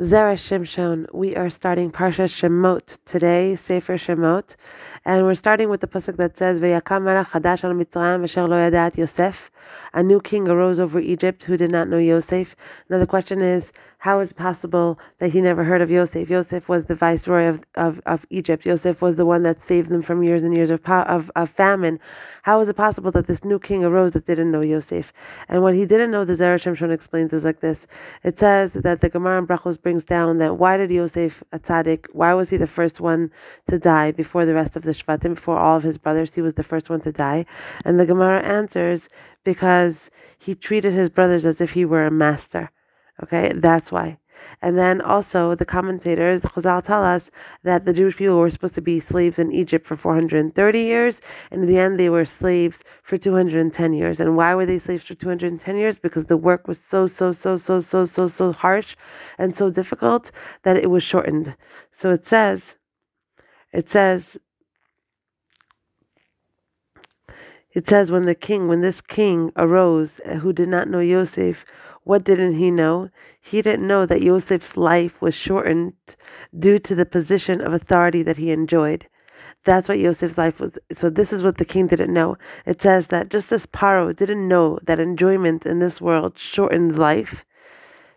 Zera Shimshon. We are starting Parsha Shemot today, Sefer Shemot, and we're starting with the pasuk that says, "Vayakam melech chadash al Mitzrayim asher lo yadat Yosef." A new king arose over Egypt who did not know Yosef. Now the question is, how is it possible that he never heard of Yosef? Yosef was the viceroy of, of, of Egypt. Yosef was the one that saved them from years and years of, of, of famine. How is it possible that this new king arose that didn't know Yosef? And what he didn't know, the Zera Shimshon explains is like this. It says that the Gemara in Brachos brings down that why did Yosef a tzaddik, why was he the first one to die before the rest of the Shvatim, before all of his brothers? He was the first one to die. And the Gemara answers because he treated his brothers as if he were a master. Okay, that's why. And then also the commentators, Chazal tell us that the Jewish people were supposed to be slaves in Egypt for 430 years, and in the end they were slaves for 210 years. And why were they slaves for 210 years? Because the work was so, so, so, so, so, so, so harsh and so difficult that it was shortened. So it says, it says, it says when the king, when this king arose uh, who did not know Yosef, what didn't he know? He didn't know that Joseph's life was shortened due to the position of authority that he enjoyed. That's what Joseph's life was. So this is what the king didn't know. It says that just as Paro didn't know that enjoyment in this world shortens life,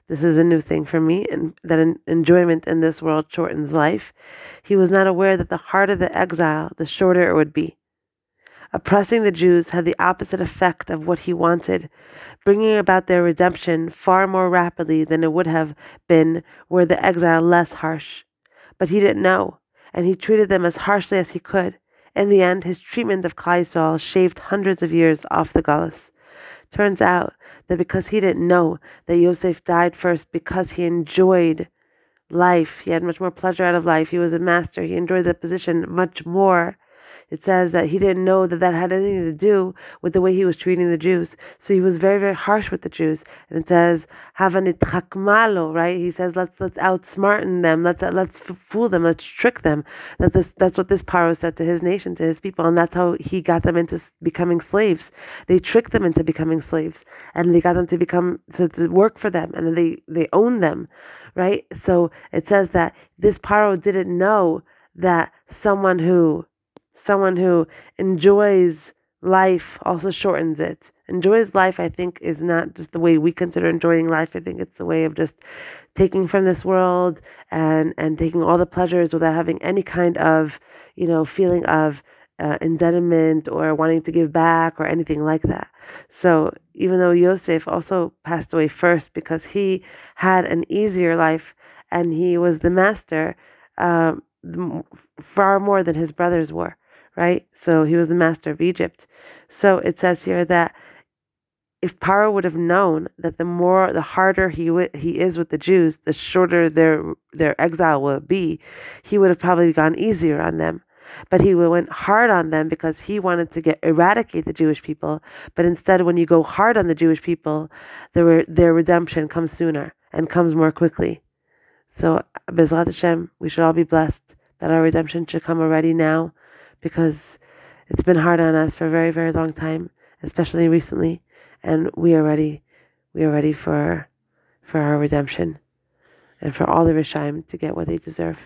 this is a new thing for me, and that enjoyment in this world shortens life. He was not aware that the harder the exile, the shorter it would be. Oppressing the Jews had the opposite effect of what he wanted, bringing about their redemption far more rapidly than it would have been were the exile less harsh. But he didn't know, and he treated them as harshly as he could. In the end, his treatment of Klai shaved hundreds of years off the Gullus. Turns out that because he didn't know that Yosef died first because he enjoyed life, he had much more pleasure out of life, he was a master, he enjoyed the position much more it says that he didn't know that that had anything to do with the way he was treating the Jews. So he was very, very harsh with the Jews. And it says, Havanit right? He says, let's let's outsmarten them, let's let's fool them, let's trick them. That this, that's what this Paro said to his nation, to his people, and that's how he got them into becoming slaves. They tricked them into becoming slaves, and they got them to become to, to work for them, and they they own them, right? So it says that this Paro didn't know that someone who someone who enjoys life also shortens it. Enjoys life, I think, is not just the way we consider enjoying life. I think it's the way of just taking from this world and and taking all the pleasures without having any kind of you know feeling of uh, indebtedness or wanting to give back or anything like that. So even though Yosef also passed away first because he had an easier life and he was the master um, far more than his brothers were right? So he was the master of Egypt. So it says here that if Paro would have known that the more, the harder he w- he is with the Jews, the shorter their their exile will be, he would have probably gone easier on them. But he went hard on them because he wanted to get eradicate the Jewish people. But instead, when you go hard on the Jewish people, their their redemption comes sooner and comes more quickly. So, Bezrat Hashem, we should all be blessed that our redemption should come already now because it's been hard on us for a very, very long time, especially recently, and we are ready. We are ready for for our redemption and for all the Rishaim to get what they deserve.